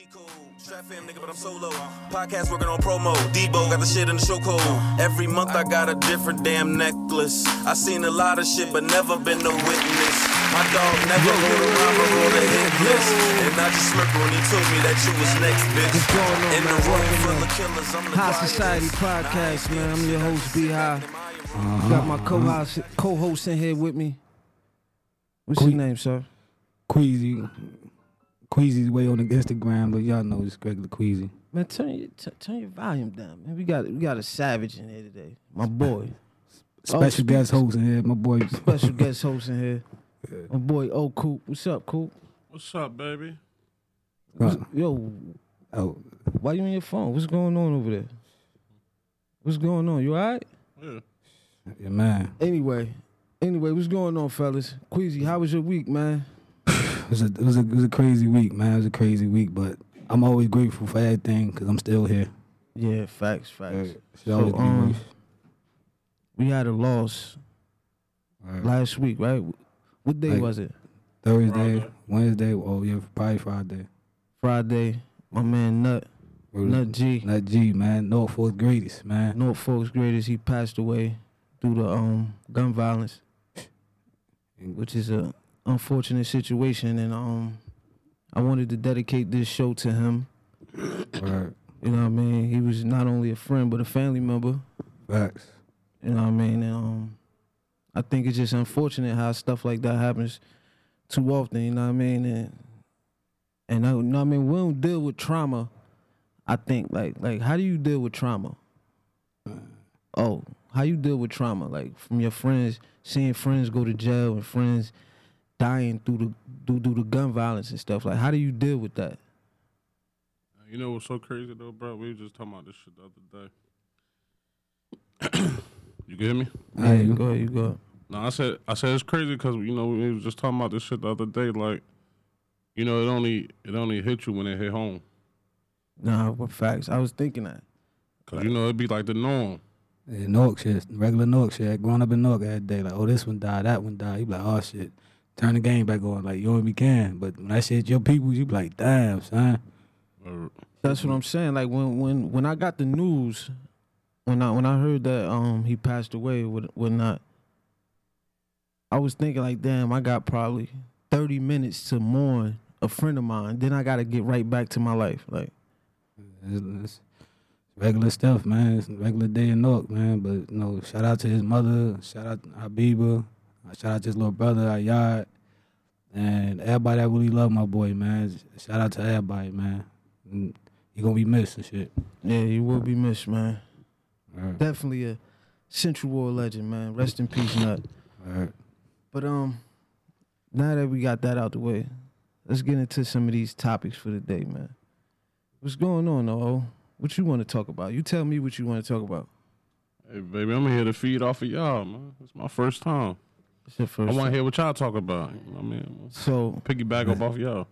cheat code. Strap fam nigga, but I'm solo. Podcast working on promo. Debo got the shit in the show code. Every month I got a different damn necklace. I seen a lot of shit, but never been no witness. My dog never wrote a rhyme or on a hit list. And I just smirked when he told me that you was next, bitch. What's going on, In the room Welcome full of killers, I'm the Hai. Society Podcast, man. I'm your host, B High. Uh-huh. Got my co-host, co-host in here with me. What's your name, sir? Queasy. Queasy's way on the Instagram, but y'all know it's regular Queasy. Man, turn your t- turn your volume down, man. We got we got a savage in here today. My boy, Special speak- guest host in here, my boy. special guest host in here. My boy, Oh, Coop. What's up, Coop? What's up, baby? Uh, Yo, oh, why you on your phone? What's going on over there? What's going on? You all right? Yeah. yeah, man. Anyway, anyway, what's going on, fellas? Queasy, how was your week, man? It was, a, it, was a, it was a crazy week, man. It was a crazy week, but I'm always grateful for everything because I'm still here. Yeah, facts, facts. Should always So, um. We had a loss Right. last week, right? What day Like- was it? Thursday, Friday. Wednesday, oh yeah, probably Friday. Friday. My man Nut, Nut G, Nut G, man. Norfolk's greatest, man. Norfolk's greatest. He passed away due to um gun violence, which is a unfortunate situation. And um, I wanted to dedicate this show to him. Right. You know what I mean? He was not only a friend but a family member. Facts. You know what I mean? And, um, I think it's just unfortunate how stuff like that happens too often. You know what I mean? And and I, you know what I mean we don't deal with trauma. I think like like how do you deal with trauma? Oh, how you deal with trauma? Like from your friends, seeing friends go to jail and friends dying through the due, due to gun violence and stuff. Like how do you deal with that? You know what's so crazy though, bro? We were just talking about this shit the other day. you get me? I hear you. go ahead, you go. ahead. No, I said I said it's crazy because you know we was just talking about this shit the other day. Like, you know, it only it only hit you when it hit home. Nah, what facts? I was thinking that. Cause you know it'd be like the norm. Yeah, Newark shit, regular Newark shit. Growing up in Newark every day, like, oh, this one died, that one died. You be like, oh shit, turn the game back on, like you only can. But when that shit your people, you be like, damn, son. That's what I'm saying. Like when when when I got the news, when I when I heard that um he passed away, what whatnot, I was thinking like, damn, I got probably 30 minutes to mourn a friend of mine. Then I got to get right back to my life. Like It's, it's regular stuff, man. It's regular day in Newark, man. But you know, shout out to his mother, shout out to Habiba, uh, shout out to his little brother Ayad, and everybody that really love my boy, man. Shout out to everybody, man. And He gonna be missed and shit. yeah, you will be missed, man. Alright, Definitely a Central Ward legend, man. Rest in peace, Nut. alright. But um, now that we got that out the way, let's get into some of these topics for the day, man. What's going on, though? What you want to talk about? You tell me what you want to talk about. hey, baby, I'm here to feed off of y'all, man. It's my first time. It's I want to hear what y'all talk about. You know what I mean, So piggyback up off y'all.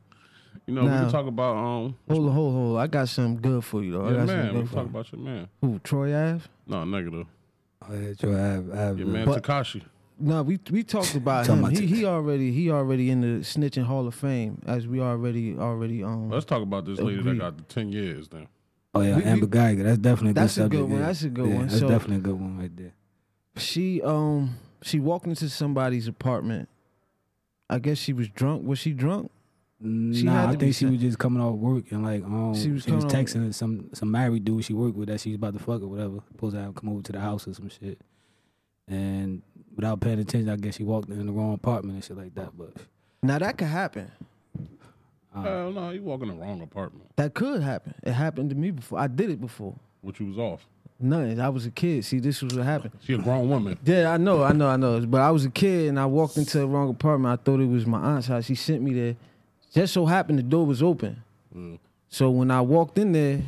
You know, we can talk about um. hold on, hold on, hold on. I got something good for you, though. I Yeah, got man. something We can talk about your man. Who? Troy Ave? No, negative. Oh yeah, Joe, I have, Your man But- Tekashi. No, we we talked about him. about he, he already he already in the snitching Hall of Fame, as we already already um. Let's talk about this lady Agreed. that got the ten years. Then oh yeah, we- we- Amber Geiger. That's definitely a good That's a good one, yeah. that's a good Yeah, one. That's So- definitely a good one right there. She um she walked into somebody's apartment. I guess she was drunk. Was she drunk? She nah, had I think she sent- was just coming off work and like um She she was was, coming texting some some married dude she worked with that she's about to fuck or whatever. Supposed to have come over to the house or some shit. And without paying attention, I guess she walked in the wrong apartment and shit like that. But Now that could happen. uh, hell no, you walk in the wrong apartment. That could happen. It happened to me before. I did it before. Which you was off. Nothing. I was a kid. See, this was what happened. She a grown woman. Yeah, I know, I know, I know. But I was a kid and I walked into the wrong apartment. I thought it was my aunt's house. She sent me there. Just so happened the door was open. Mm. So when I walked in there,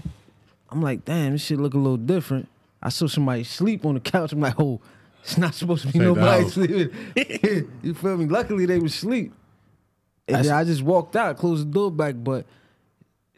I'm like, damn, this shit look a little different. I saw somebody sleep on the couch. I'm like, oh, it's not supposed to be nobody sleeping. you feel me? Luckily they was asleep. And I just walked out, closed the door back, but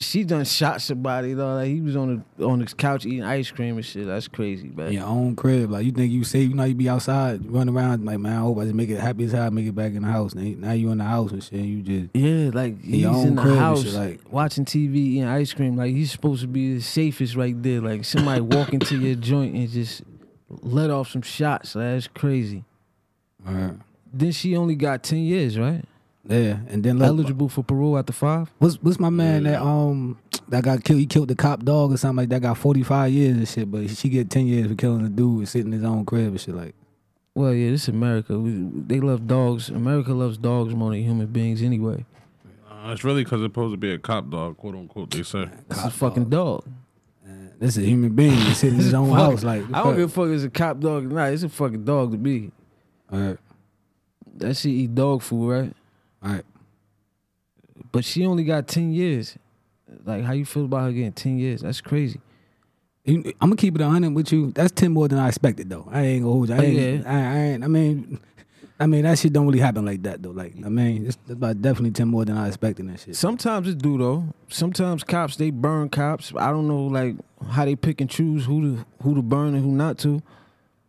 she done shot somebody though. Like he was on the on his couch eating ice cream and shit. That's crazy, man. Your own crib, like you think you safe, you know you be outside, run around, like man, I hope I just make it happy as hell, make it back in the house. Now, now you in the house and shit, and you just Yeah, like he's in the house shit, like- watching TV, eating ice cream. Like he's supposed to be the safest right there. Like somebody walk into your joint and just let off some shots. Like, that's crazy. uh, Then she only got ten years, right? Yeah. And then look, Eligible for parole after five. what's what's my man that um that got killed? He killed the cop dog or something like that. Got forty five years and shit, but she get ten years for killing the dude and sitting in his own crib and shit. Like Well, yeah, this is America. We, they love dogs. America loves dogs more than human beings anyway. Uh, it's really because it's supposed to be a cop dog, quote unquote. They say. It's a fucking dog. this is a human being that's sitting in his own Fuck. house. Like I don't give a fuck if it's a cop dog or not. It's a fucking dog to me. All right, That shit eat dog food, right? All right. But she only got ten years. Like, how you feel about her getting ten years? That's crazy. I'm gonna keep it hundred with you. That's ten more than I expected, though. I ain't gonna hold you. I Oh, ain't, yeah. I, I ain't. I mean, I mean that shit don't really happen like that, though. Like, I mean, it's, it's about definitely ten more than I expected. that shit. Sometimes it do though. Sometimes cops they burn cops. I don't know like how they pick and choose who to who to burn and who not to.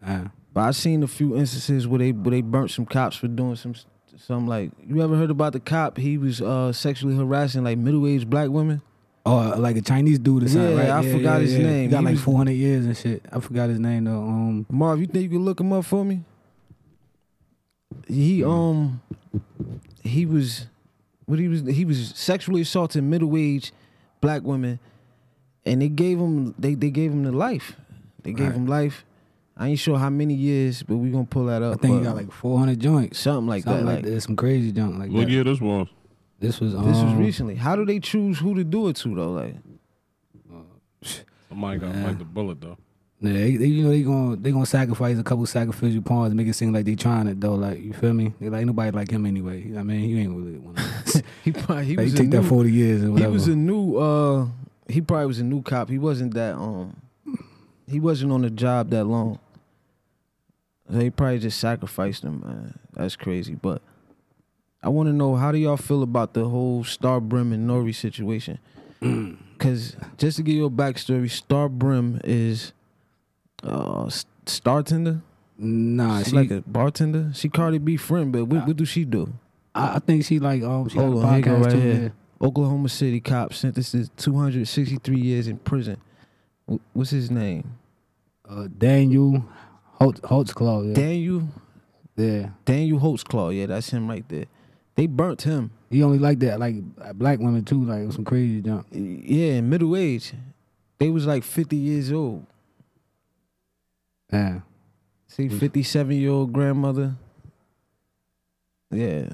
Uh, But I seen a few instances where they where they burnt some cops for doing some some like you ever heard about the cop? He was uh sexually harassing like middle aged black women. or like a Chinese dude or something. Yeah, right? I forgot his name. He got He like was- four hundred years and shit. I forgot his name though. Um, Marv, you think you can look him up for me? He um he was what he was he was sexually assaulting middle aged black women and they gave him they, they gave him the life. They gave Right. him life. I ain't sure how many years, but we gonna pull that up. I think he but got like four hundred joints. something like Something that. like, Like, that. Some crazy junk like What that. year this was? This was um, this was recently. How do they choose who to do it to though? Like Somebody got Yeah. like the bullet though. Yeah, they, they, you know they gonna they gonna sacrifice a couple sacrificial pawns and make it seem like they trying it though. Like you feel me? They like nobody like him anyway. I mean, he ain't really one. Of us. he probably he like, was you a take that new- forty years or whatever. He was a new uh he probably was a new cop. He wasn't that um he wasn't on the job that long. They probably just sacrificed him, man. That's crazy. But I want to know how do y'all feel about the whole Star Brim and Nori situation? Cause just to give you a backstory, Star Brim is uh star tender. nah, She's she. like a bartender. She Cardi B friend, but what, what do she do? I, I think she like um she Hold on, here podcast right too. here. Oklahoma City cop sentenced to 263 years in prison. What's his name? Uh, Daniel Holtz, Holtzclaw. Yeah. Daniel yeah. Daniel Holtzclaw. Yeah, that's him right there. They burnt him. He only like that like black women too, like some crazy junk. Yeah, middle age. They was like 50 years old. Yeah. See, 57 year old grandmother. Yeah,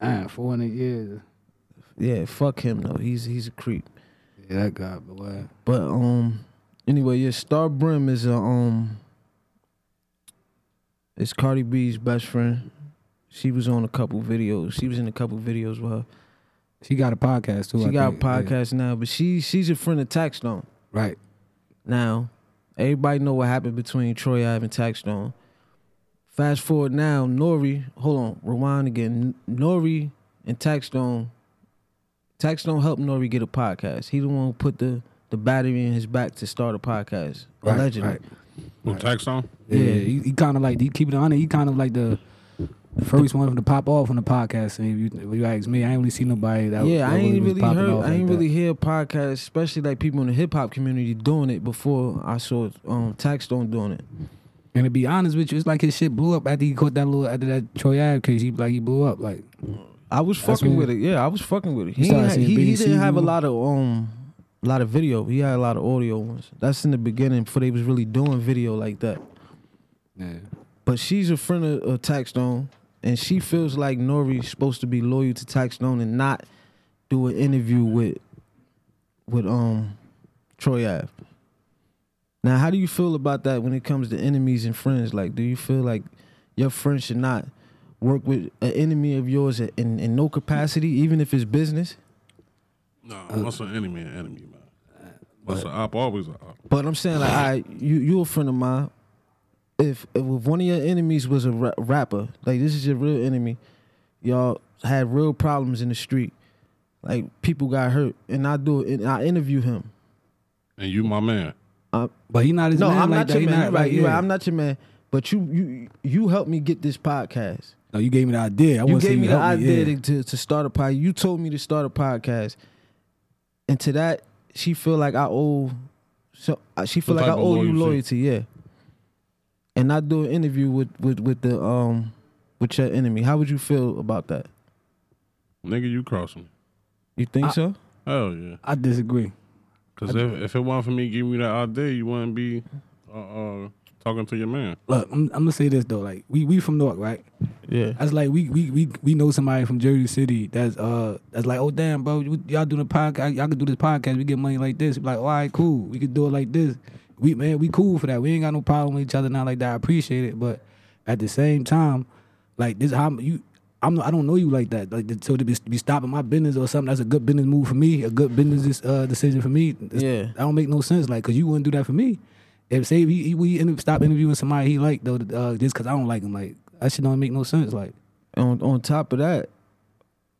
Ah, four hundred years. yeah. Fuck him though. He's he's a creep. Yeah, that guy? But um, anyway, yeah. Star Brim is a um, it's Cardi B's best friend. She was on a couple videos. She was in a couple videos with her. She got a podcast too. She I got think. a podcast now, but she she's a friend of Taxstone. Right. Now, everybody know what happened between Troy Ave and Taxstone. Fast forward now, Nori. Hold on, rewind again. Nori and Taxstone. Taxstone helped Nori get a podcast. He the one who put the the battery in his back to start a podcast. Right, allegedly. right. Who Taxstone? Yeah, Yeah. he, he kind of like he keep it on it. He kind of like the, the first one to pop off on the podcast. And if you, if you ask me, I ain't really see nobody that. yeah, that I ain't really heard. off I like ain't that. really hear podcasts, especially like people in the hip hop community doing it before I saw um Taxstone doing it. And to be honest with you, it's like his shit blew up after he caught that little after that Troy Ave case. He like he blew up like. I was fucking with it. Yeah, I was fucking with it. He, had- he, he didn't have a lot of um, a lot of video. He had a lot of audio ones. That's in the beginning before they was really doing video like that. Yeah. But she's a friend of, of Taxstone, and she feels like Nori's supposed to be loyal to Taxstone and not do an interview with with um Troy Ave. Now, how do you feel about that when it comes to enemies and friends? Like, do you feel like your friend should not work with an enemy of yours in, in no capacity, even if it's business? No, what's an enemy? An enemy, man. What's an op? Always an op. But I'm saying like, I you you a friend of mine. If if one of your enemies was a ra- rapper, like this is your real enemy, y'all had real problems in the street. like people got hurt, and I do it, and I interview him. And you, my man. Uh, but he not his no, man I'm like not that. your He man. not You're right, like, you're right. I'm not your man. But you you you helped me get this podcast. No, you gave me the idea. I you want to gave me the help idea yeah. to, to to start a podcast. You told me to start a podcast, and to that she feel like I owe. So uh, she feel Some like I type of owe you loyalty. loyalty, yeah. And I do an interview with with with the um with your enemy. How would you feel about that? Nigga, you crossing. You think I- so? Hell yeah. I disagree. Because if, if it wasn't for me giving you that idea, you wouldn't be uh, uh, talking to your man. Look, I'm, I'm gonna say this though. Like we we from Newark, right? Yeah. That's like we we we we know somebody from Jersey City that's uh that's like, oh damn, bro, you- y'all doing a podcast, y'all can do this podcast, we get money like this. Be like, all right, cool, we could do it like this. We man, we cool for that. We ain't got no problem with each other, now like that. I appreciate it, but at the same time, like this, how you. I'm not, I don't know you like that. Like so to be, be stopping my business or something. That's a good business move for me. A good business uh, decision for me. It's- Yeah. that don't make no sense. Like, cause you wouldn't do that for me. If say if he, we end up stop interviewing somebody he like though, uh, just cause I don't like him, like that shit don't make no sense. Like, on on top of that,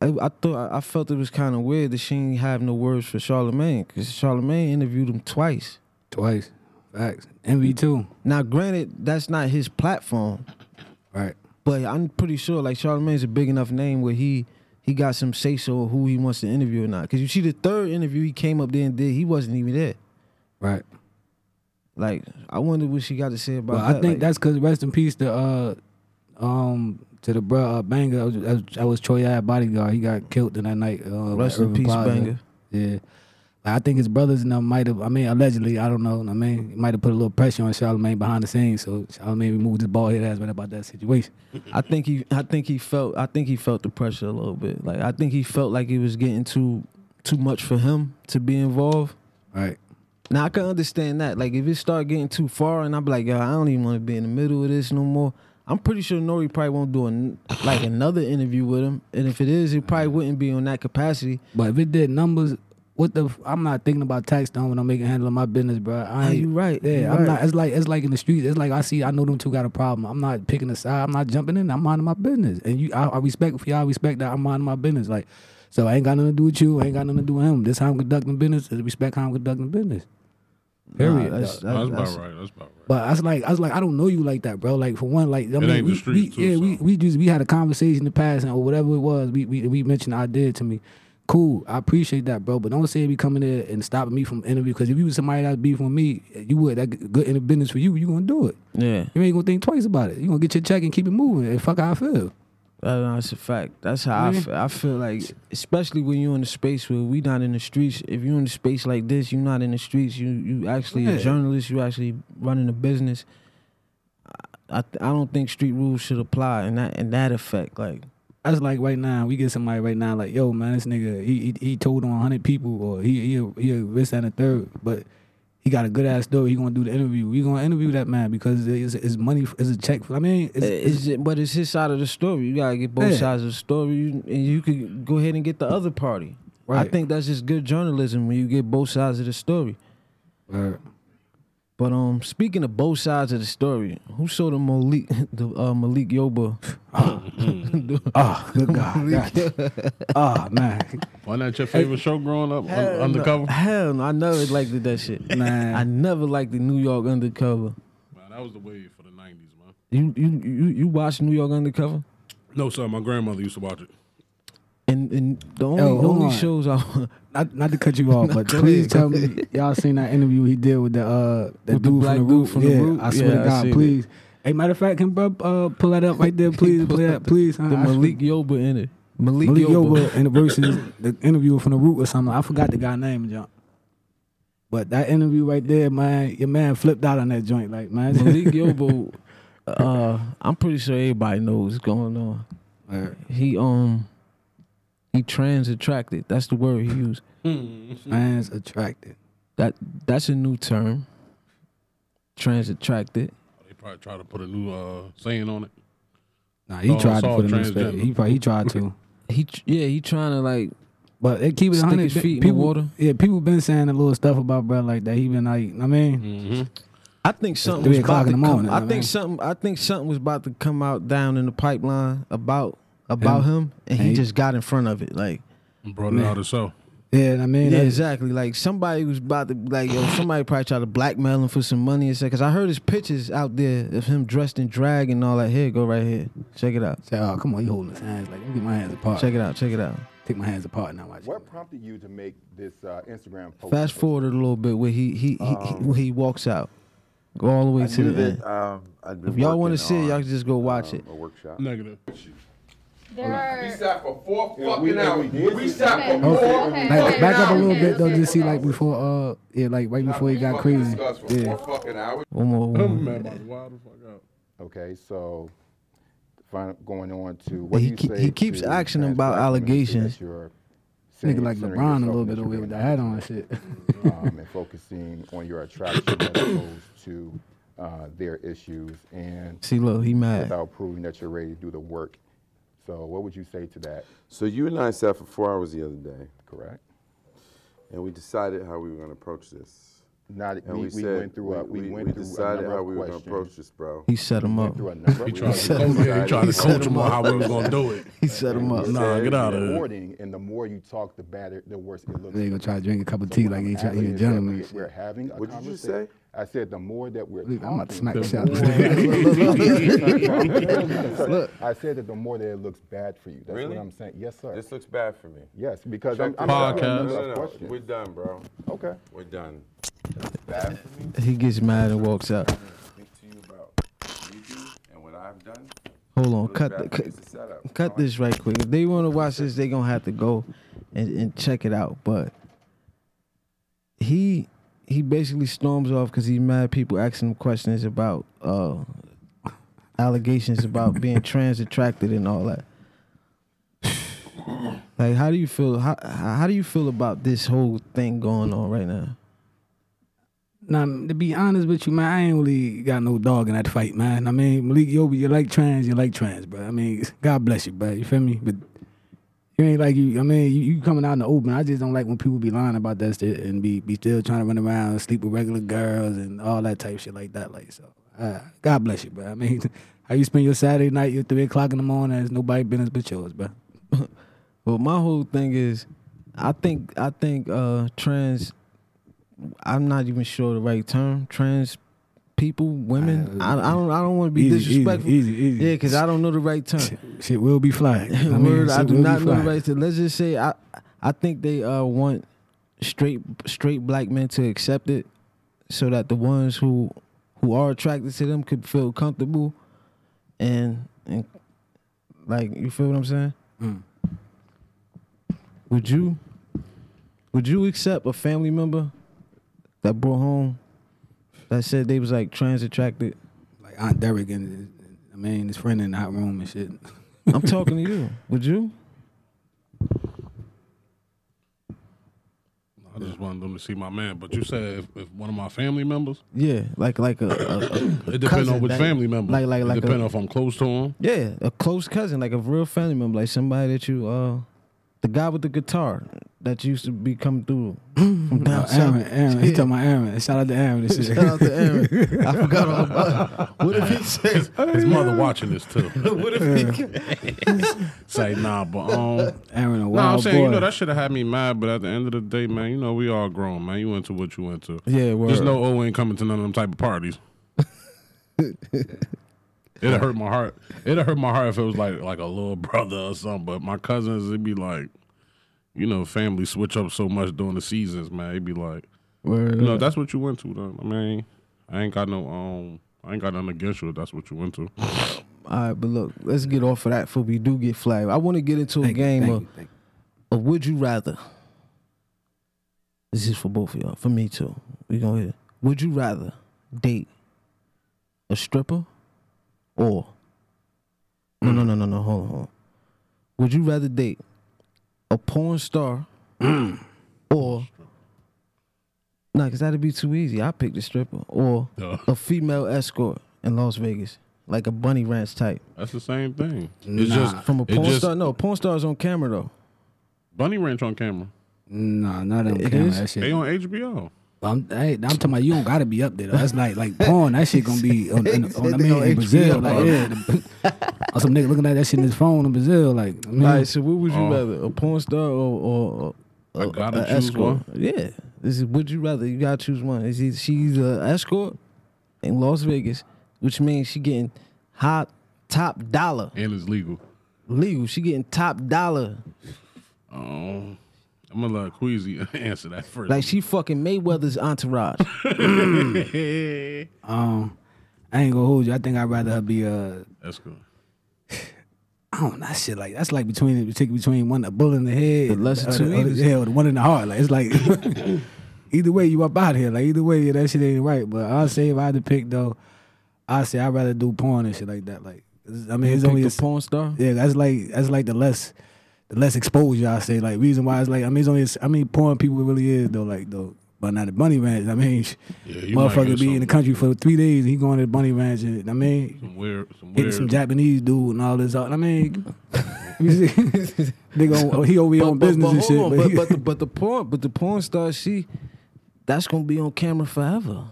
I, I thought I felt it was kind of weird that she didn't have no words for Charlemagne because Charlemagne interviewed him twice. twice, facts, envy too, Now, granted, that's not his platform, right? but I'm pretty sure like Charlemagne's a big enough name where he he got some say so who he wants to interview or not. Because you see, the third interview he came up there and did, he wasn't even there. Right. Like, I wonder what she got to say about Well, that. I think like, that's because rest in peace to uh um to the bro uh, banger. That was, that was, Troy Ave bodyguard. He got killed in that night. Uh, rest in peace, Plaza. banger. Yeah. I think his brothers and them might have. I mean, allegedly, I don't know. I mean, he might have put a little pressure on Charlemagne behind the scenes, so Charlemagne removed his bald head ass right about that situation. I think he I think he felt I think he felt the pressure a little bit. Like I think he felt like it was getting too too much for him to be involved. Right. Now I can understand that. Like if it start getting too far and I'm like, yo, I don't even want to be in the middle of this no more. I'm pretty sure Nori probably won't do an, like another interview with him. And if it is, it probably wouldn't be on that capacity. But if it did numbers, what the? f- I'm not thinking about Taxstone when I'm making handling my business, bro. I Ah, ain't, you right. Yeah, you I'm right. not. It's like it's like in the streets. It's like I see. I know them two got a problem. I'm not picking a side. I'm not jumping in. I'm minding my business. And you, I, I respect for y'all. I respect that. I'm minding my business. Like, so I ain't got nothing to do with you. I ain't got nothing to do with him. This how I'm conducting business. I respect how I'm conducting business. Period. Nah, that's, dog. That's, that's- about right. That's about right. But I was like, I was like, I don't know you like that, bro. Like for one, like I mean, ain't the we, we, too, yeah, we so. we just we had a conversation in the past and or whatever it was. We we we mentioned I did to me. Cool, I appreciate that, bro. But don't say be coming there and stopping me from interview. Because if you was somebody that beef with me, you would that good in the business for you. You gonna do it. yeah. You ain't gonna think twice about it. You gonna get your check and keep it moving. And fuck how I feel. Uh, that's a fact. That's how I feel. I feel like, especially when you're in a space where we not in the streets. If you're in a space like this, you're not in the streets. You you actually a journalist. You actually running a business. I I, I don't think street rules should apply in that in that effect. Like That's like right now. We get somebody right now like, yo, man, this nigga, he he, he told on hundred people or he he a- he a this and a third, but he got a good ass story. He gonna do the interview. We gonna interview that man because it's, it's money. It's a check. For, I mean, it's, it's, it's, but it's his side of the story. You gotta get both Yeah. sides of the story, and you could go ahead and get the other party. Right. I think that's just good journalism when you get both sides of the story. Word. But um, speaking of both sides of the story, who saw the Malik the uh, Malik Yoba? Oh, good God. God. oh man, Wasn't your favorite show growing up? Un- Hell no. undercover? Hell no, I never liked that shit. Man. I never liked the New York Undercover. Man, that was the wave for the 90s, man. You you you you watched New York Undercover? No, sir. My grandmother used to watch it. And and the only, Yo, the only on. shows I not not to cut you off, but please ahead, tell me y'all seen that interview he did with the uh the With dude black from the roof. from The yeah, I swear Yeah, to God, seen it. please. Hey, matter of fact, can bro uh, pull that up right there, please, play that, please. huh? the Malik Yoba in it. Malik, Malik Yoba. Yoba and the versus the interview from the root or something. I forgot the guy name, John. But that interview right there, man, your man flipped out on that joint, like man. Malik Yoba. Uh, I'm pretty sure everybody knows what's going on. Word. He um he trans attracted. That's the word he used. trans attracted. That that's a new term. Trans attracted. They probably tried to put a new uh, saying on it. Nah, he Oh, tried it's to put him in transgender. space. He probably he tried to. He tr- yeah he trying to like But they keep it Stick 100. his feet in the people, water. Yeah, people been saying a little stuff about bro like that. He been like, I mean, Mm-hmm. I think something three was o'clock about in to the come. morning, I I think mean. something. I think something was about to come out down in the pipeline about about him, and he he- just got in front of it. Like Brought it out herself. Yeah, I mean, Yeah, that's- exactly. Like somebody was about to like yo, somebody probably tried to blackmail him for some money and stuff. Cause I heard his pictures out there of him dressed in drag and all that. Here, go right here. Check it out. Say, oh, come on, you holding his hands like, let me get my hands apart. Check it out. Check it out. Take my hands apart now. Watch. What prompted you to make this uh, Instagram post? Fast forward a little bit where he he he, he, where he walks out. Go all the way I to knew the that, end. um, I'd been If y'all want working to see it, y'all can just go watch um, it. A workshop. Negative. There are. sat for four Yeah, we- fucking and hours. we We sat Okay, for Okay. four okay, Back, okay, back up a okay, little bit though, okay, just see like before, uh, yeah, like right before he got crazy. for Yeah. four fucking hours. One more. one more. mad wild fuck out. Okay, so going on to what He you ke- say he keeps to asking about black women who say allegations. that you're Nigga like LeBron a little bit that over you're with being that hat on and shit. um, and focusing on your attraction as opposed to uh, their issues and See, look, he mad. without proving that you're ready to do the work. So what would you say to that? So you and I sat for four hours the other day, Correct? and we decided how we were going to approach this. Not And we, we, we said went through a, we, we, went we through decided number how we were going to approach this, bro. He set him up. through a number He tried to coach, him yeah, he tried to coach him him on how we was gonna do it. He set him up. Nah, get out of the here. And the more you talk, the better, the worse it looks. They gonna try to drink a cup of tea what like I'm he try, he asking a gentleman. we- We're having a What did you say? I said the more that we're Look, I'm about to smack the the shit out of more- Look. I said that the more that it looks bad for you. That's Really? what I'm saying. Yes, sir. This looks bad for me. yes, because Check I'm, this I'm out. asking a Podcast. No, no, no. We're done, bro. Okay. We're done. Bad for me. He gets mad and walks out. I'm gonna speak to you about you do and what I've done. Hold on, cut the, cut, me. It's a setup. cut this right quick. If they want to watch this, they gonna have to go and, and check it out. But he he basically storms off because he's mad. People asking him questions about uh, allegations about being trans attracted and all that. Like, how do you feel? How how do you feel about this whole thing going on right now? Now, to be honest with you, man, I ain't really got no dog in that fight, man. I mean, Malik Yoba, you like trans, you like trans, bro. I mean, God bless you, bro. You feel me? But you ain't like you. I mean, you, you coming out in the open. I just don't like when people be lying about that shit and be be still trying to run around and sleep with regular girls and all that type shit like that. Like so, uh, God bless you, bro. I mean, how you spend your Saturday night, your three o'clock in the morning, is nobody business but yours, bro. Well, my whole thing is, I think I think uh trans. I'm not even sure the right term. Trans people, women. I, I don't I don't want to be Easy, easy, disrespectful. easy, easy. Yeah, because I don't know the right term. Shit, shit will be flagged. I mean, I do not know the right term. Let's just say I I think they uh want straight straight black men to accept it, so that the ones who who are attracted to them could feel comfortable, and and like you feel what I'm saying. Mm. Would you would you accept a family member that brought home that said they was like trans attracted? like Aunt Derek and I mean his friend in the hot room and shit. I'm talking to you. Would you? I just wanted them to see my man. But you said if, if one of my family members, Yeah, like like a, a, a it depends on which that- family member. Like like it like depends a, if I'm close to him. yeah, a close cousin, like a real family member, like somebody that you uh, the guy with the guitar that used to be coming through from down No, south. Aaron, Aaron. He talking about Aaron. Shout out to Aaron. and shit. Shout out to Aaron. I forgot all about. It. What if he says? His mother watching this too. What if he? Say nah, but um. Aaron, a No, wild I'm saying, boy. you know, that should have had me mad, but at the end of the day, man, you know, we all grown, man. You went to what you went to. Yeah, word. Just no O ain't coming to none of them type of parties. It'd hurt my heart. It'd hurt my heart if it was like like a little brother or something. But my cousins, it'd be like, you know, family switch up so much during the seasons, man. It'd be like, Word you know, that's what you went to, though. I mean, I ain't got no um, I ain't got nothing against you if that's what you went to. All right, but look, let's get off of that before we do get flagged. I want to get into a Thank you, game thank of, you, of would you rather. This is for both of y'all, for me too. We gonna hear. Would you rather date a stripper or no no mm. no no no hold on, hold on. Would you rather date a porn star mm. or nah, cause that'd be too easy. I pick the stripper or Duh. a female escort in Las Vegas, like a bunny ranch type. That's the same thing. It's Nah. just From a it porn just- star? No, porn star is on camera though. Bunny Ranch on camera. you. Nah, not on It camera. is? That shit. They on HBO. But I'm, I, I'm talking about you don't gotta be up there. Though. That's like like porn. That shit gonna be on, on, on, I mean, in Brazil. Like yeah, the, or some nigga looking at that shit in his phone in Brazil. Like I mean, All right, so what would you Oh. rather, a porn star or, or, or I gotta a choose escort? one? Yeah, this is would you rather? You gotta choose one. Is he, she's an escort in Las Vegas, which means she getting hot top dollar and it's legal. legal. She getting top dollar. Um, I'm gonna let Queasy answer that first. Like she fucking Mayweather's entourage. um, I ain't gonna hold you. I think I'd rather her be uh That's cool. I don't know that shit like that's like between between between one a bullet in the head, The lesser or two the, or the- yeah, or the one in the heart. Like it's like either way you up out here. Like either way that shit ain't right. But I'll say if I had to pick though, I say I'd rather do porn and shit like that. Like I mean it's Pick only the a, porn star. yeah that's like that's like the less the less exposure I say. Like reason why it's like I mean it's only I mean porn people really is though like though. But not the bunny ranch. I mean, Yeah, motherfucker get be in the country for three days. and He going to the bunny ranch. And, I mean, Some weird, some hitting weird. some Japanese dude and all this. I mean, they go nigga, he over here on business and shit. on, but but, he- but the but the porn but the porn star she that's gonna be on camera forever.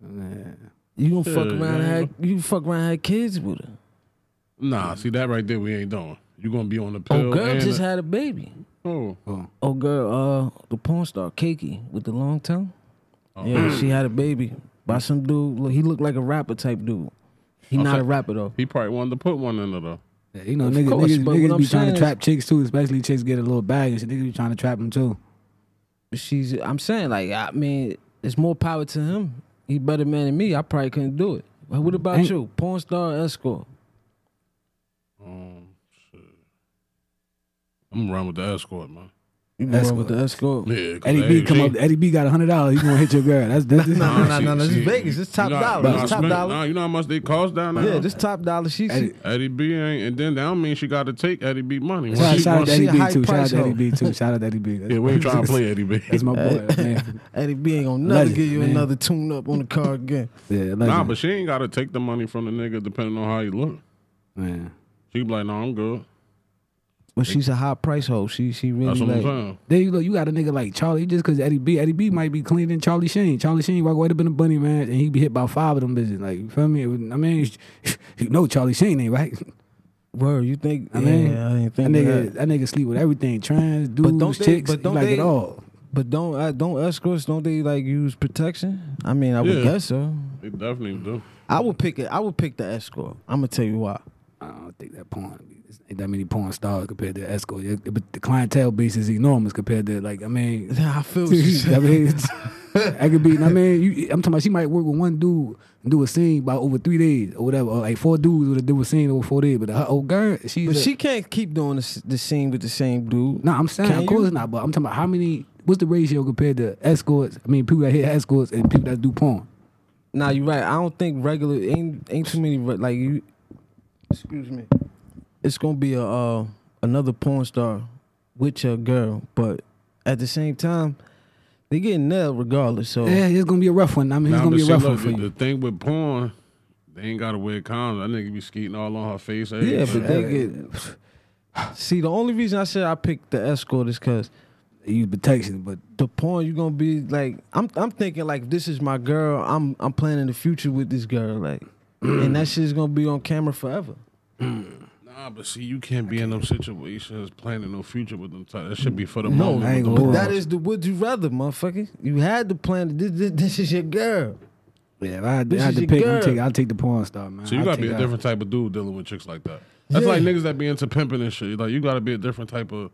Man. You gonna fuck Yeah, around and yeah. have you fuck around and have kids with her. Nah, see that right there, we ain't doing. You gonna be on the pill. Oh girl and just the- had a baby. Oh, Oh, Oh girl, uh the porn star, Keiki with the long tongue. oh. Yeah, she had a baby by some dude. Look, he looked like a rapper type dude. He I'll not say- a rapper though. He probably wanted to put one in there though. yeah, you know, Of niggas, course, niggas, niggas I'm be trying to trap chicks too, especially chicks get a little bag and shit. Niggas be trying to trap them too. But she's I'm saying like I mean it's more power to him. He better man than me. I probably couldn't do it. But what about Ain't- you? Porn star escort? Um, shit. I'm gonna run with the escort, man. You gonna run with the escort? Yeah, 'cause, Eddie hey, B come she- up. Eddie B got a hundred dollars. He gonna hit your girl. That's that's. No, no, no, she- no, no. This is Vegas. This top you know- dollar. you know how top spend- dollar. Nah, you know how much they cost down there. Yeah, this top dollar. She, she Eddie, Eddie B ain't, and then that don't mean she got to take Eddie B money. shout, she shout out gonna to Eddie a B high too. Shout out to Eddie. B too. Shout out to Eddie B. Yeah, we ain't trying to play Eddie B. That's my boy, man. Eddie B ain't gonna never give you another tune up on the car again. Yeah, Nah, but she ain't got to take the money from the nigga depending on how he look. man. She be like, no, I'm good. But she's a high price hoe. She she really That's what I'm like. saying. Then you look, you got a nigga like Charlie just because Eddie B. Eddie B might be cleaner than Charlie Sheen. Charlie Sheen walk right up in the bunny ranch and he be hit by five of them bitches. Like you feel me? I mean, you know Charlie Sheen ain't right. Word, you think? I mean, yeah, I ain't That think nigga, that. that nigga sleep with everything. Trans dudes, don't they- chicks, but don't like they- it all. But don't uh, don't escorts don't they like use protection? I mean, I would Yeah. guess so. They definitely do. I would pick it. I would pick the escort. I'm gonna tell you why. I don't think that porn ain't that many porn stars compared to. Yeah, But the clientele base is enormous compared to like I mean. I feel I mean, I could be. I mean, you, I'm talking about she might work with one dude and do a scene about over three days or whatever, or like four dudes would do a scene over four days. But her old girl, she's But a- she can't keep doing the, the scene with the same dude. No, I'm saying Can of course you? not. But I'm talking about how many. What's the ratio compared to escorts? I mean, people that hit escorts and people that do porn. Nah, you're right. I don't think regular ain't ain't too many like you. Excuse me. It's gonna be a uh, another porn star with your girl, but at the same time, they getting nailed regardless. So Yeah, it's gonna be a rough one. I mean, it's gonna but be a see, rough look, one for the, you. the thing with porn, they ain't got to wear condoms. That nigga be skeeting all on her face. yeah, but they get. See, the only reason I said I picked the escort is because They use protection, but the porn you gonna be like. I'm I'm thinking like this is my girl. I'm I'm planning the future with this girl like, and that shit's gonna be on camera forever. Nah, but see, you can't be in them situations planning no future with them. That should be for the No, moment. I ain't with gonna them hold That on. is the would you rather, motherfucker. You had to plan. This, this, this is your girl. yeah, if I had, I had to pick. I'll take, I'll take the porn star, man. So you I'll gotta be a her. different type of dude dealing with chicks like that. That's Yeah. like niggas that be into pimping and shit. Like you gotta be a different type of.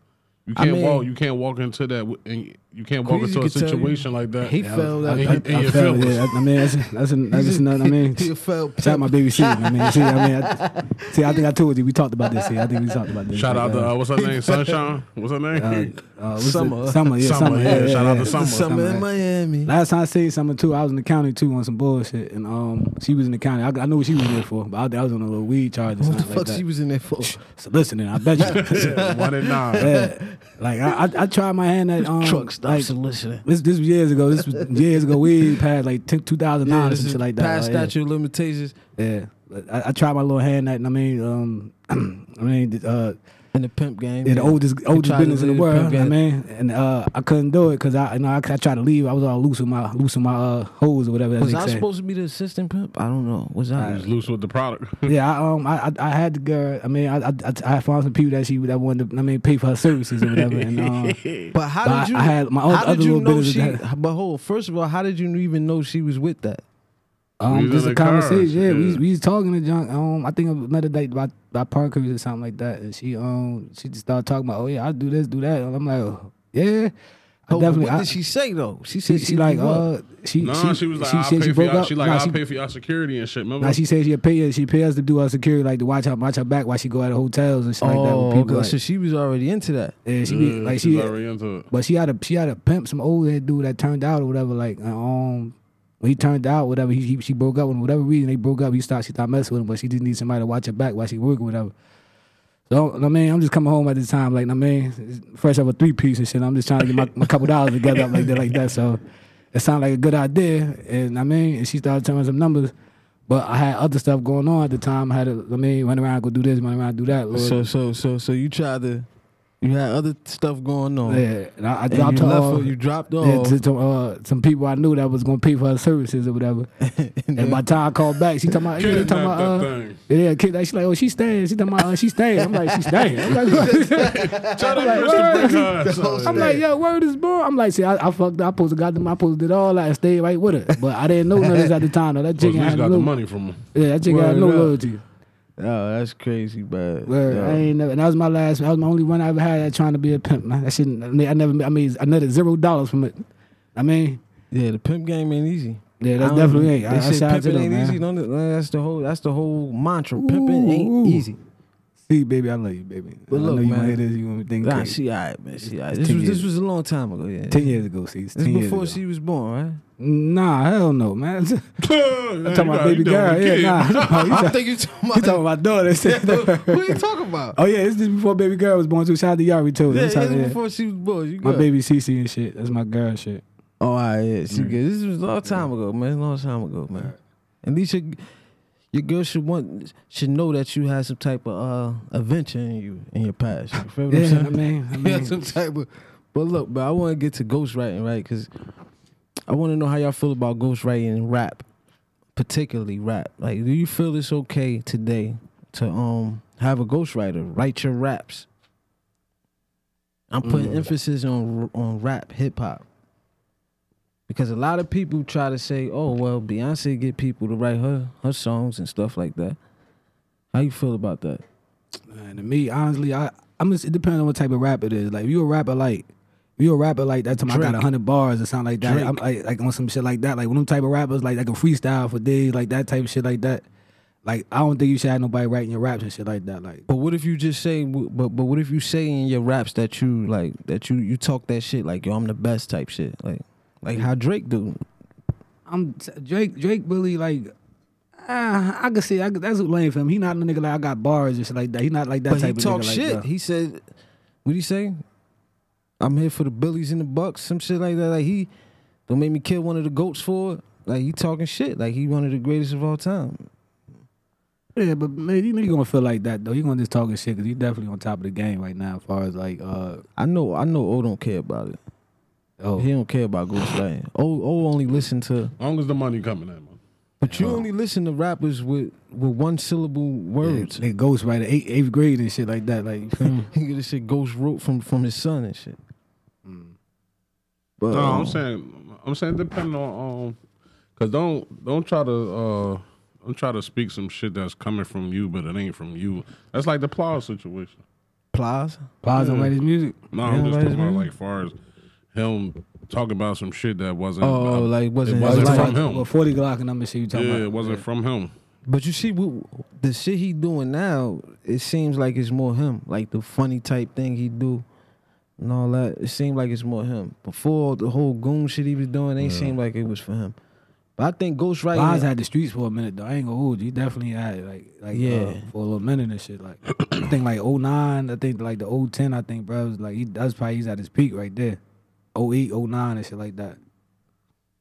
You can't mean- walk. You can't walk into that. And you can't walk into a could you- situation like that. He Yeah, felt I, that. I, I, in- in I your felt, feelings. yeah, I mean, that's that's, that's, that's another. I mean, he felt. shout out my baby C. I mean, see, I mean, I, see, I think I told you we talked about this. See, I think we talked about this. Shout Like, out to uh, what's her name? Sunshine. What's her name? uh, uh, what's Summer. The, summer, yeah, Summer, summer, yeah, yeah, shout out to yeah. Summer. Summer in Summer. Miami. Last time I seen Summer too, I was in the county too on some bullshit, and um, she was in the county. I, I knew what she was there for, but I, I was on a little weed charge or What the something fuck she was in there for? So listening, I bet you. One and nine. Yeah, like I, I, I tried my hand at um, Truck stop like, soliciting. this, this was years ago. This was years ago. We past like two thousand Yeah, nine some is shit like that. past Like, yeah. statute of limitations. Yeah, I, I tried my little hand at, and I mean, um, I mean, uh, in the pimp game. Yeah, the oldest oldest business in the world, pimp I game. mean, and uh, I couldn't do it because I, you know, I, I tried to leave. I was all loose with my loose with my uh, hose or whatever. Was they I say. supposed to be the assistant pimp? I don't know. Was He I? was loose with the product. Yeah, I, um, I, I, I had the girl. I mean, I, I, I I found some people that she that wanted to, I mean, pay for her services or whatever. And um, but how but did you? I had my how other did you little know business she? that- But hold. First of all, how did you even know she was with that? We um, just a the cars, conversation. Yeah, we yeah. was- we was talking to John. Um, I think another met her like by by Parker or something like that, and she um she just started talking about, oh yeah, I do this, do that. And I'm like, oh, yeah, I Oh, but definitely. What I, did she say though? She she, said she like what? uh she No, she, she, was like, she I'll said pay she for broke y'all. up. She like, Nah, I'll she- pay for y'all security and shit. Remember? Now she said she pay she pay us to do our security, like to watch her watch her back while she go out of hotels and shit like that. Oh, With people okay. like, so she was already into that. yeah, she be like she's she, already into it. but she had a she had a pimp, some old head dude that turned out or whatever. Like um, when he turned out, whatever, he, he she broke up with him. Whatever reason they broke up, he started she started messing with him, but she just need somebody to watch her back while she working, whatever. So I mean, I'm just coming home at this time, like I mean, fresh off a three piece and shit. I'm just trying to get my, my couple dollars together like that, like that. So it sounded like a good idea, and I mean, and she started telling some numbers. But I had other stuff going on at the time. I had to, I mean, run around, go do this, run around, do that. Lord. So so so so you tried to, you had other stuff going on. yeah, and I, I And dropped you her left off. her, you dropped Yeah, off. to, to, uh, some people I knew that was gonna pay for her services or whatever. and by the time I called back, she talking about, yeah, she talking about, that uh, thing. yeah, kid, like, she like, oh, she staying. She talking about, uh, she staying. I'm like, she staying. I'm like, Try to like, word. big ass on I'm like, yo, word is born. I'm like, see, I, I fucked. up. I posted, to got them. I posted it all I and stayed right with her. But I didn't know none of this at the time. Though. That Well, chicken at had got no, the money from him. yeah, that chicken had no Word up. loyalty. Oh, that's crazy, bad. Word. I ain't never. And that was my last. That was my only one I ever had at trying to be a pimp. Man, that shit. I mean, I never. I mean, I netted zero dollars from it. I mean, Yeah, the pimp game ain't easy. yeah, I that definitely ain't. They I out to pimping ain't man. easy. Don't? That's the whole. That's the whole mantra. Pimping ain't Ooh. easy. See, baby, I love you, baby. But I look, know you man. hear this. You gonna think Nah, crazy. she alright, man. She alright. This was this was a long time ago. Yeah, ten years ago. See, it's This before she was born, right? Nah, hell no, man. I'm talking about baby girl. Yeah, nah. Talking, think you talking you talking about daughter? Who you talking about? oh yeah, this is before baby girl was born too. Shout out to Yari too. Yeah, That's how- it was yeah. before she was born. You My baby Cece and shit. That's my girl shit. Oh, all right, yeah, she Mm. good. This was a long time ago, man. A long time ago, man. And these your, your girl should want should know that you had some type of uh adventure in you in your past. You feel what I'm Yeah, saying? I mean, I mean had some type of. But look, but I want to get to ghostwriting, right? Because I want to know how y'all feel about ghostwriting and rap, particularly rap. Like, do you feel it's okay today to um have a ghostwriter write your raps? I'm putting Mm. emphasis on on rap, hip hop, because a lot of people try to say, "Oh, well, Beyonce get people to write her her songs and stuff like that." How you feel about that? Man, to me, honestly, I I'm just, it depends on what type of rap it is. Like, if you a rapper like, if you a rapper like that time I got hundred bars or something like that. Drake. I'm like, like on some shit like that. Like one of them type of rappers like like a freestyle for days, like that type of shit like that. Like I don't think you should have nobody writing your raps and shit like that. Like But what if you just say, but but what if you say in your raps that you like that you you talk that shit like yo I'm the best type shit like like how Drake do? I'm Drake. Drake really like. Uh, I could see I could, that's what lame for him. He not a nigga like I got bars and shit like that. He not like that but he type of talk nigga shit. Like he said, what he say? I'm here for the Billies and the Bucks, some shit like that. Like he don't make me kill one of the goats for it. Like he talking shit. Like he one of the greatest of all time. Yeah, but man, you know you gonna feel like that though. You gonna just talking shit because he definitely on top of the game right now as far as like uh I know I know O don't care about it. Oh He don't care about ghostwriting. O O only listen to As long as the money coming in, man. but you only listen to rappers with with one syllable words. They ghost writer eighth, eighth grade and shit like that. Like you feel me? He get this shit ghost wrote from from his son and shit. But No, um, I'm saying, I'm saying, depending on, um, cause don't don't try to, uh, don't try to speak some shit that's coming from you, but it ain't from you. That's like the Plies situation. Plies. Plaza Yeah. write his music. No, Yeah, I'm just talking about like far as him talking about some shit that wasn't. Oh, uh, like wasn't it wasn't life. from him. Well, forty Glock and number see you talking yeah, about. it wasn't from him. But you see, what, the shit he doing now, it seems like it's more him. Like the funny type thing he do, and all that. It seemed like it's more him. Before the whole goon shit he was doing, ain't seemed like it was for him. But I think Plies ghostwriting. had the streets for a minute though. I ain't gonna hold you. He definitely had it, like like Yeah. uh, for a little minute and shit. Like I think like 09, I think like the 010, I think bro was like he that's probably he's at his peak right there. 08, 09 and shit like that.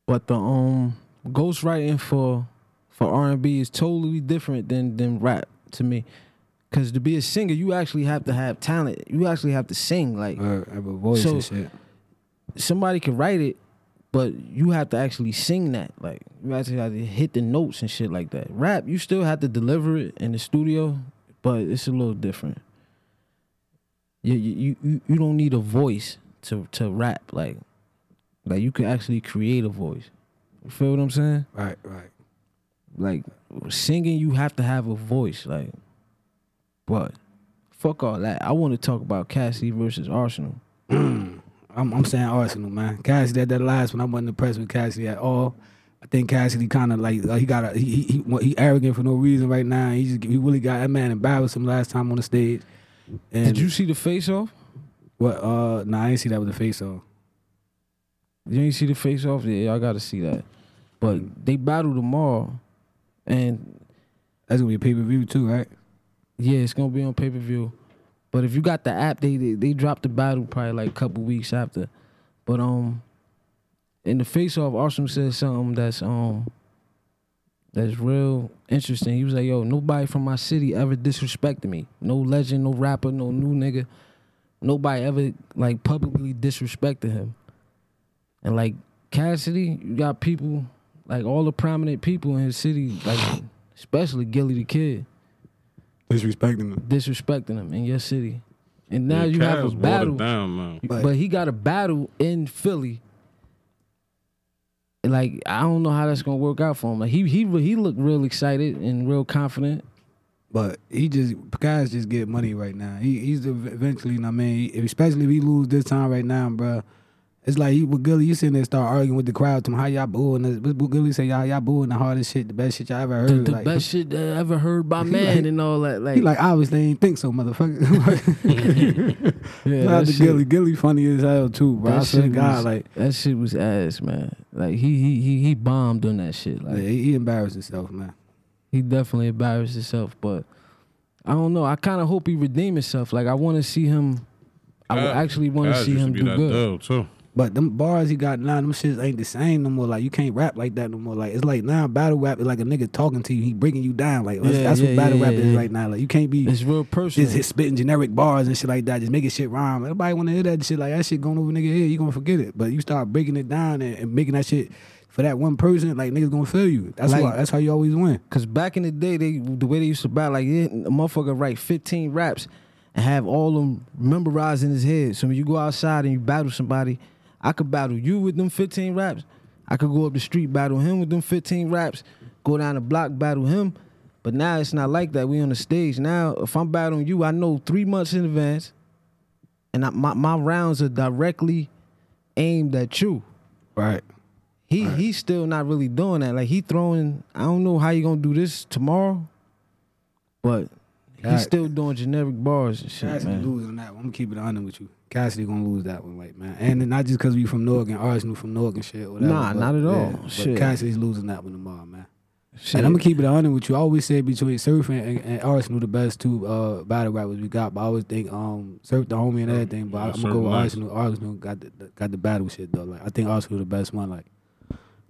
But the um ghostwriting for for R and B is totally different than than rap to me. Cause to be a singer, you actually have to have talent. You actually have to sing. Like Or have a voice So- and shit. somebody can write it, but you have to actually sing that. Like you actually have to hit the notes and shit like that. Rap, you still have to deliver it in the studio, but it's a little different. You you you, you don't need a voice to to rap. Like like you can actually create a voice. You feel what I'm saying? Right, right. Like singing, you have to have a voice. Like, but fuck all that. I want to talk about Cassie versus Arsonal. I'm, I'm saying Arsonal, man. Cassidy at that last one, I wasn't impressed with Cassidy at all. I think Cassidy kind of like uh, he got a he, he he he arrogant for no reason right now. He just he really got that man embarrassed him last time on the stage. And Did you see the face off? What? Uh, nah, I didn't see that with the face on. You ain't see the face off? Yeah, y'all gotta see that. But they battle tomorrow, and That's gonna be a pay per view too, right? yeah, it's gonna be on pay per view. But if you got the app, they, they they dropped the battle probably like a couple weeks after. But um, in the face off, Arsonal said something that's um that's real interesting. He was like, "Yo, nobody from my city ever disrespected me. No legend, no rapper, no new nigga. Nobody ever like publicly disrespected him." And like Cassidy, you got people like all the prominent people in his city, like especially Gillie the Kid Disrespecting him. disrespecting him in your city. And now Yeah, you have a battle. down now. But- But he got a battle in Philly. And, Like I don't know how that's gonna work out for him. Like he he he looked real excited and real confident. But he just guys just get money right now. He he's eventually, you know I mean, especially if he lose this time right now, bro. It's like he with Gillie, you sitting there start arguing with the crowd to him, how y'all booing this? What Gillie say y'all y'all booing the hardest shit, the best shit y'all ever heard. The, the like, best shit I ever heard by man like- and all that. Like, He like obviously ain't think so, motherfucker. yeah, that to Gillie. Gillie funny as hell too, bro. I that swear to God, was- like that shit was ass, man. Like he he he he bombed on that shit. Like yeah, he, he embarrassed himself, man. He definitely embarrassed himself. But I don't know. I kind of hope he redeem himself. Like I want to see him. I would actually want to see him do good. too. But them bars he got now, them shits ain't the same no more. Like you can't rap like that no more. Like it's like now battle rap is like a nigga talking to you, he breaking you down. Like that's, Yeah, that's yeah, what battle yeah, rap yeah, is yeah. right now. Like you can't be It's real personal. just hit spitting generic bars and shit like that, just making shit rhyme. Everybody want to hear that shit. Like that shit going over nigga head, you gonna forget it. But you start breaking it down and, and making that shit for that one person, like niggas gonna feel you. That's Like- why. That's how you always win. Cause back in the day, they the way they used to battle, like yeah, a motherfucker write 15 raps and have all them memorized in his head. So when you go outside and you battle somebody, I could battle you with them 15 raps. I could go up the street battle him with them 15 raps. Go down the block battle him. But now it's not like that. We on the stage now. If I'm battling you, I know three months in advance, and I, my my rounds are directly aimed at you. Right. He he's still not really doing that. Like he throwing. I don't know how you gonna do this tomorrow, but God. he's still doing generic bars and shit, Cassidy man. lose on that one. I'm gonna keep it honest with you. Cassidy gonna lose that one, like man. And not just because we from Newark and Arsonal from Newark and shit. Whatever, Nah, but, not at all. But Shit. Cassidy's losing that one tomorrow, man. Shit. And I'm gonna keep it honest with you. I always say between Surf and, and, and Arsonal the best two uh, battle rappers we got. But I always think um Surf the homie and everything. But Yeah, I'm gonna go with nice. Arsonal. Arsonal got the, the got the battle shit though. Like I think Arsonal the best one. Like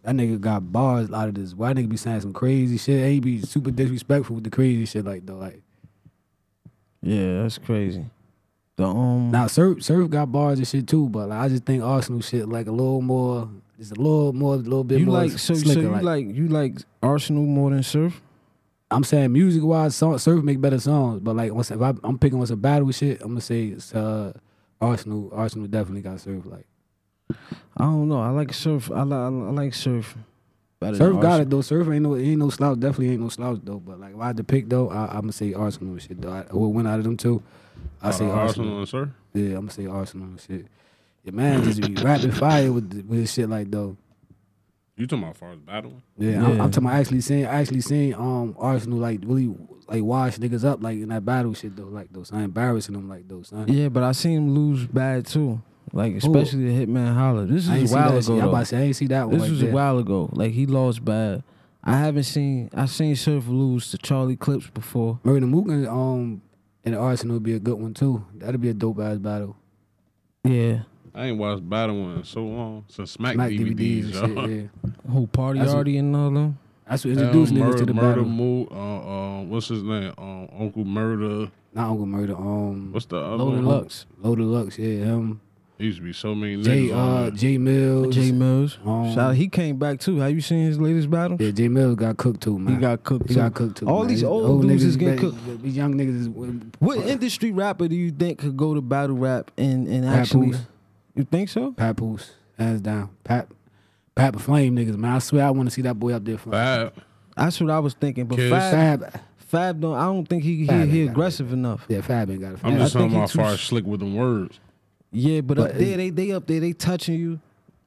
that nigga got bars out of this. Why nigga be saying some crazy shit? Ain't be super disrespectful with the crazy shit like though. Like yeah, that's crazy. The um, now Surf Surf got bars and shit too. But like, I just think Arsonal shit like a little more. Just a little more, a little bit you more like so so slicker. you like, you like Arsonal more than Surf? I'm saying music wise, Surf make better songs, but like once if I, I'm picking what's a battle shit, I'm gonna say it's uh, Arsonal. Arsonal definitely got Surf. Like I don't know. I like Surf. I like I like Surf. better Surf than got Arsonal. it though. Surf ain't no ain't no slouch. Definitely ain't no slouch though. But like if I had to pick though, I, I'm gonna say Arsonal and shit though. I, who win out of them two? I Out say of Arsonal. Arsonal and Sir. Yeah, I'm gonna say Arsonal and shit. Your man just be rapid fire with the, with his shit like though. You talking about far as battling? Yeah, I'm, I'm talking about actually seeing actually seeing um Arsonal like really like wash niggas up like in that battle shit though like those. I embarrassing them like those. Son. Yeah, but I seen him lose bad too. Like especially the Hitman Holla. This is a while ago. I'm about to say I ain't see that one. This right was there. a while ago. Like he lost bad. I haven't seen. I seen Surf lose to Charlie Clips before. Murder Mook and um and Arsonal would be a good one too. That'd be a dope ass battle. Yeah. I ain't watched battling in so long since Smack, Smack DVDs. DVDs and shit. Yeah. Who Party That's a- Artie and all them. That's what introduced Um, niggas to the murder battle. move. Uh, uh, what's his name? Um, Uncle Murder. Not Uncle Murder. Um, What's the other Loaded one? Lux. Loaded Lux. Yeah, him. There used to be so many J. niggas on Uh, there. Jae Millz. Jae Millz. Um, Shout out, he came back too. Have you seen his latest battle? Yeah, Jae Millz got cooked too, man. He got cooked He too. got cooked too. All man. these These old dudes niggas is getting cooked. These young niggas is What industry rapper do you think could go to battle rap and, and Pat actually? You think so? Papoose, hands down. Pap, Pap the Flame niggas, man. I swear I want to see that boy up there. For Fab. That's what I was thinking. But Kiss. Fab, Fab. Fab don't. I don't think he he, Fab ain't he aggressive enough. Yeah, Fab ain't got it. I'm Fab- just I talking about far s- slick with the words. Yeah, but, But up there they they up there they touching you.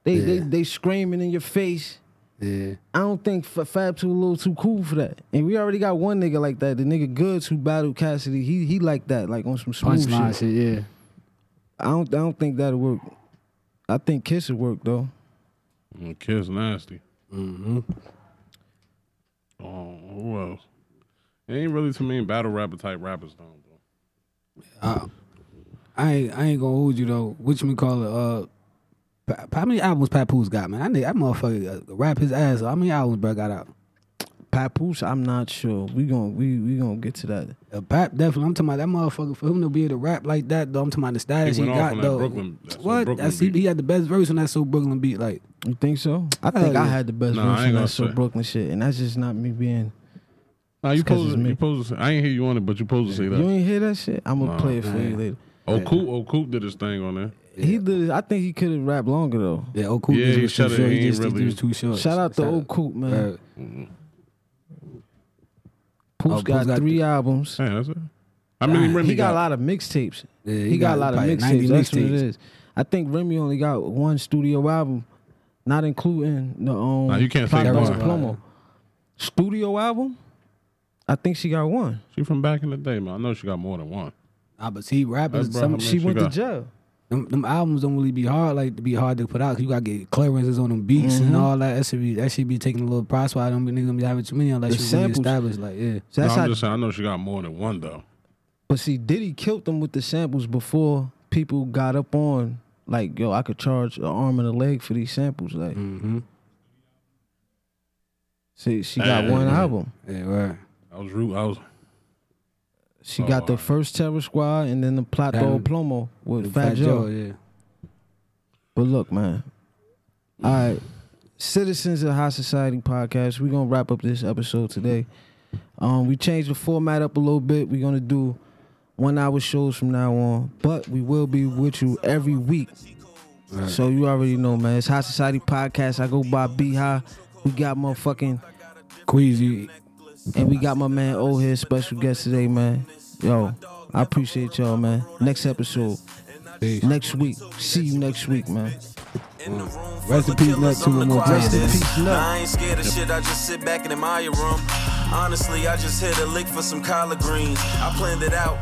They they Yeah. they screaming in your face. yeah. I don't think F- Fab too a little too cool for that. And we already got one nigga like that. The nigga Goodz who battled Cassidy. He he like that, like on some smooth Punchline shit. shit. yeah. I don't I don't think that'll work. I think Kiss will work though. Mm, Kiss nasty. Mm-hmm. Oh, who else? It ain't really too many battle rapper type rappers though. bro. Uh, I ain't I ain't gonna hold you though. Which you call it? Uh, Pa- how many albums Papoose got, man? I need that motherfucker uh, rap his ass. off. How many albums bro got out? Papoose, I'm not sure. We gonna we we gonna get to that. Uh, Pap definitely. I'm talking about that motherfucker for him to be able to rap like that. Though I'm talking about the status He he, got though. Brooklyn- that what? Brooklyn That's, he, beat. he had the best verse on that So Brooklyn beat. Like You think so? I Hell think I had the best Nah, I verse ain't in that So. Brooklyn shit, and that's just not me being. Nah, you 'cause supposed to, me. you supposed to say, I ain't hear you on it, but you supposed to say that. You ain't hear that shit? I'm gonna Nah. play it for you later. Oh, Coop, oh, did his thing on there. He did. I think he could have rapped longer though. yeah, oh. Yeah, he was too should've- short. he He, ain't just really- he was too short. Shout out to Shout old Coop man. Poos Oh, got, Poos got three th- albums. Hey, that's it. How many Nah, Remy he got, got? a lot of mixtapes. yeah, He, got, a lot of probably 90 mixtapes. That's what it mixtapes. is. I think Remy only got one studio album, not including the um. Nah, you can't say Platinum one. Plomo. Studio album. I think she got one. She from back in the day, man. I know she got more than one. Nah, but see, rappers, That's some, She she went to got? jail. them, them albums don't really be hard, like to be hard to put out. 'cause you gotta get clearances on them beats and Mhm. all that. That should be that should be taking a little price. Why don't be niggas be having too many unless The you really established. Like yeah, So that's no, how. I'm just saying, I know she got more than one though. But see, Diddy killed them with the samples before people got up on like, yo, I could charge an arm and a leg for these samples. Like, mm-hmm. see, she got Hey. one album. yeah, right. I was rude. I was. She Oh, got the alright. first Terror Squad and then the Plato Damn. Plomo with Fat Fat Joe. yeah. But look, man. All right. Citizens of Hai Society podcast. We're gonna wrap up this episode today. Um, we changed the format up a little bit. We're gonna do one hour shows from now on. But we will be with you every week. So you already know, man. It's Hai Society Podcast. I go by B High. We got motherfucking Queasy, and we got my man O here, special guest today, man. Yo, I appreciate y'all, man. Next episode, peace. next week. See you next week, man. Rest in peace, Nut, two one more time. Rest in peace, Nut. I ain't scared of shit, I just sit back and admire them. Honestly, I just hit a lick for some collard greens. I planned it out.